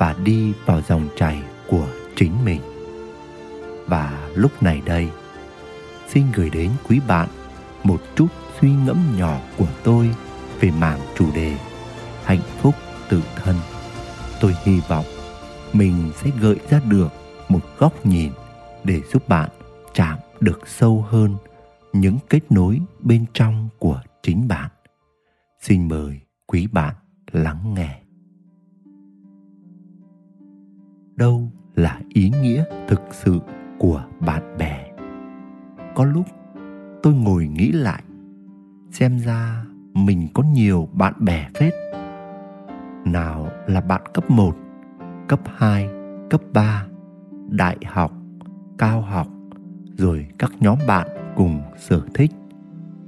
và đi vào dòng chảy của chính mình. Và lúc này đây, xin gửi đến quý bạn một chút suy ngẫm nhỏ của tôi về mảng chủ đề hạnh phúc tự thân. Tôi hy vọng mình sẽ gợi ra được một góc nhìn để giúp bạn chạm được sâu hơn những kết nối bên trong của chính bạn. Xin mời quý bạn lắng nghe. Đâu là ý nghĩa thực sự của bạn bè. Có lúc tôi ngồi nghĩ lại xem ra mình có nhiều bạn bè phết. Nào là bạn cấp 1, cấp 2, cấp 3, đại học, cao học, rồi các nhóm bạn cùng sở thích,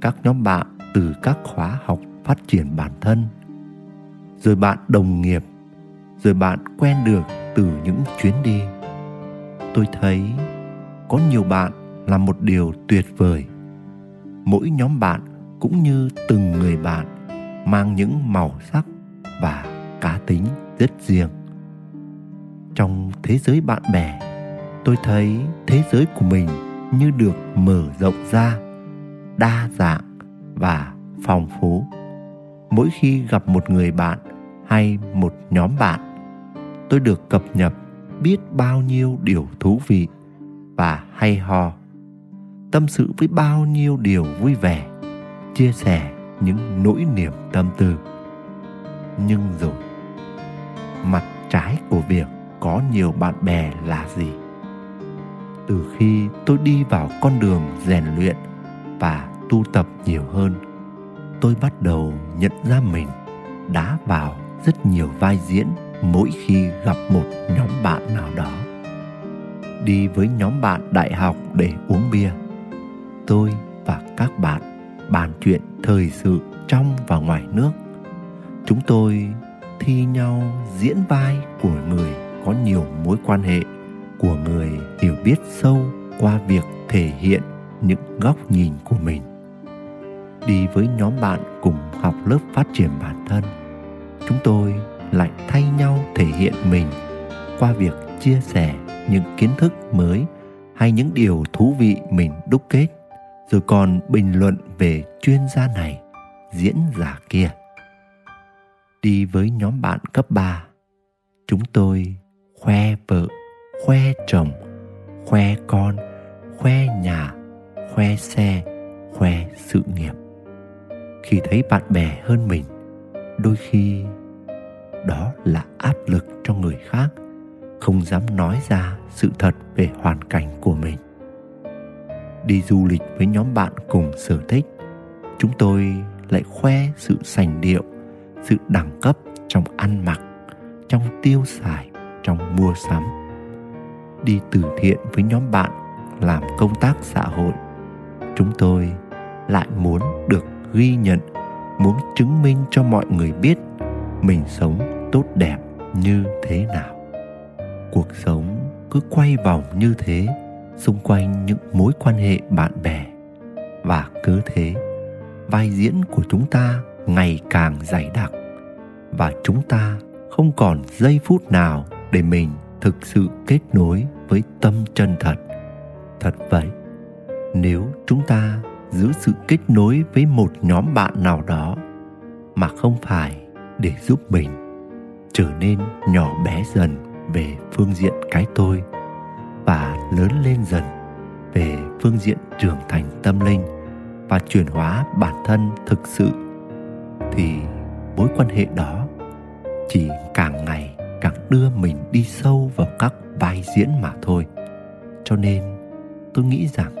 các nhóm bạn từ các khóa học phát triển bản thân, rồi bạn đồng nghiệp, rồi bạn quen được từ những chuyến đi. Tôi thấy có nhiều bạn là một điều tuyệt vời. Mỗi nhóm bạn cũng như từng người bạn mang những màu sắc và cá tính rất riêng. Trong thế giới bạn bè, tôi thấy thế giới của mình như được mở rộng ra, đa dạng và phong phú. Mỗi khi gặp một người bạn hay một nhóm bạn tôi được cập nhật biết bao nhiêu điều thú vị và hay ho. Tâm sự với bao nhiêu điều vui vẻ, chia sẻ những nỗi niềm tâm tư. Nhưng rồi mặt trái của việc có nhiều bạn bè là gì, từ khi tôi đi vào con đường rèn luyện và tu tập nhiều hơn, tôi bắt đầu nhận ra mình đã vào rất nhiều vai diễn mỗi khi gặp một nhóm bạn nào đó. Đi với nhóm bạn đại học để uống bia. Tôi và các bạn bàn chuyện thời sự trong và ngoài nước. Chúng tôi thi nhau diễn vai của người có nhiều mối quan hệ, của người hiểu biết sâu qua việc thể hiện những góc nhìn của mình. Đi với nhóm bạn cùng học lớp phát triển bản thân. Chúng tôi lại thay nhau thể hiện mình qua việc chia sẻ những kiến thức mới hay những điều thú vị mình đúc kết. Rồi còn bình luận về chuyên gia này, diễn giả kia. Đi với nhóm bạn cấp 3 chúng tôi khoe vợ, khoe chồng, khoe con, khoe nhà, khoe xe, khoe sự nghiệp. Khi thấy bạn bè hơn mình, đôi khi đó là áp lực cho người khác, không dám nói ra sự thật về hoàn cảnh của mình. Đi du lịch với nhóm bạn cùng sở thích, chúng tôi lại khoe sự sành điệu, sự đẳng cấp trong ăn mặc, trong tiêu xài, trong mua sắm. Đi từ thiện với nhóm bạn, làm công tác xã hội, chúng tôi lại muốn được ghi nhận, muốn chứng minh cho mọi người biết mình sống tốt đẹp như thế nào. Cuộc sống cứ quay vòng như thế, xung quanh những mối quan hệ bạn bè. Và cứ thế, vai diễn của chúng ta ngày càng dày đặc. Và chúng ta không còn giây phút nào để mình thực sự kết nối với tâm chân thật. Thật vậy, nếu chúng ta giữ sự kết nối với một nhóm bạn nào đó mà không phải để giúp mình trở nên nhỏ bé dần về phương diện cái tôi và lớn lên dần về phương diện trưởng thành tâm linh và chuyển hóa bản thân thực sự, thì mối quan hệ đó chỉ càng ngày càng đưa mình đi sâu vào các vai diễn mà thôi. Cho nên, tôi nghĩ rằng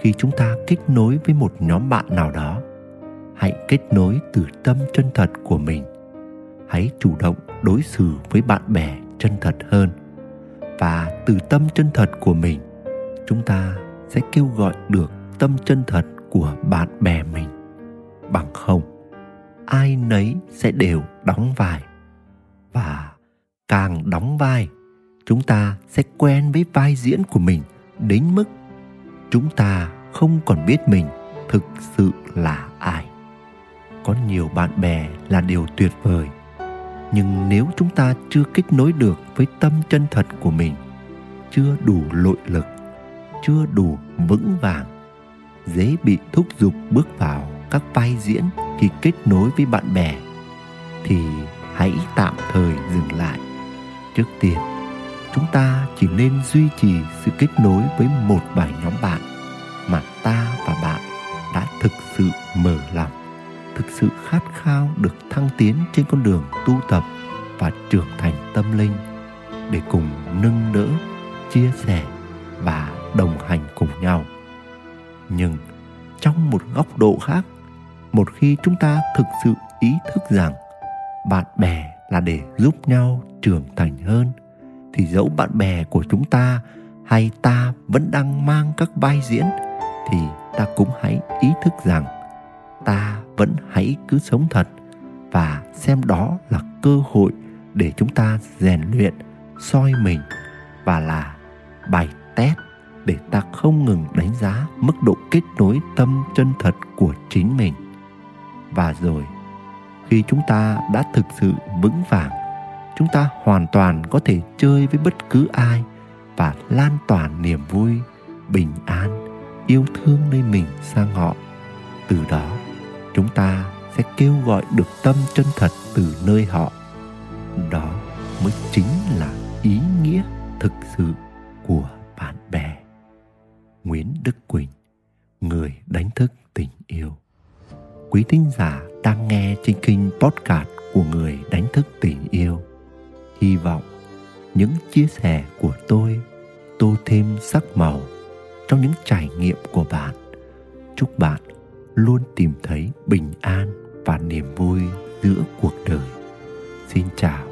khi chúng ta kết nối với một nhóm bạn nào đó hãy kết nối từ tâm chân thật của mình. Hãy chủ động đối xử với bạn bè chân thật hơn. Và từ tâm chân thật của mình, chúng ta sẽ kêu gọi được tâm chân thật của bạn bè mình. Bằng không, ai nấy sẽ đều đóng vai. Và càng đóng vai, chúng ta sẽ quen với vai diễn của mình đến mức chúng ta không còn biết mình thực sự là ai có nhiều bạn bè là điều tuyệt vời. Nhưng nếu chúng ta chưa kết nối được với tâm chân thật của mình, chưa đủ nội lực, chưa đủ vững vàng, dễ bị thúc giục bước vào các vai diễn khi kết nối với bạn bè, thì hãy tạm thời dừng lại. Trước tiên, chúng ta chỉ nên duy trì sự kết nối với một vài nhóm bạn mà ta và bạn đã thực sự mở lòng thực sự khát khao được thăng tiến trên con đường tu tập và trưởng thành tâm linh để cùng nâng đỡ, chia sẻ và đồng hành cùng nhau. Nhưng trong một góc độ khác, một khi chúng ta thực sự ý thức rằng bạn bè là để giúp nhau trưởng thành hơn, thì dẫu bạn bè của chúng ta hay ta vẫn đang mang các vai diễn, thì ta cũng hãy ý thức rằng ta vẫn hãy cứ sống thật và xem đó là cơ hội để chúng ta rèn luyện, soi mình và là bài test để ta không ngừng đánh giá mức độ kết nối tâm chân thật của chính mình. Và rồi, khi chúng ta đã thực sự vững vàng, chúng ta hoàn toàn có thể chơi với bất cứ ai và lan tỏa niềm vui, bình an, yêu thương nơi mình sang họ. Từ đó chúng ta sẽ kêu gọi được tâm chân thật từ nơi họ. Đó mới chính là ý nghĩa thực sự của bạn bè. Nguyễn đức quỳnh, người đánh thức tình yêu. Quý thính giả đang nghe trên kênh podcast của người đánh thức tình yêu. Hy vọng những chia sẻ của tôi tô thêm sắc màu trong những trải nghiệm của bạn. Chúc bạn luôn tìm thấy bình an và niềm vui giữa cuộc đời. Xin chào.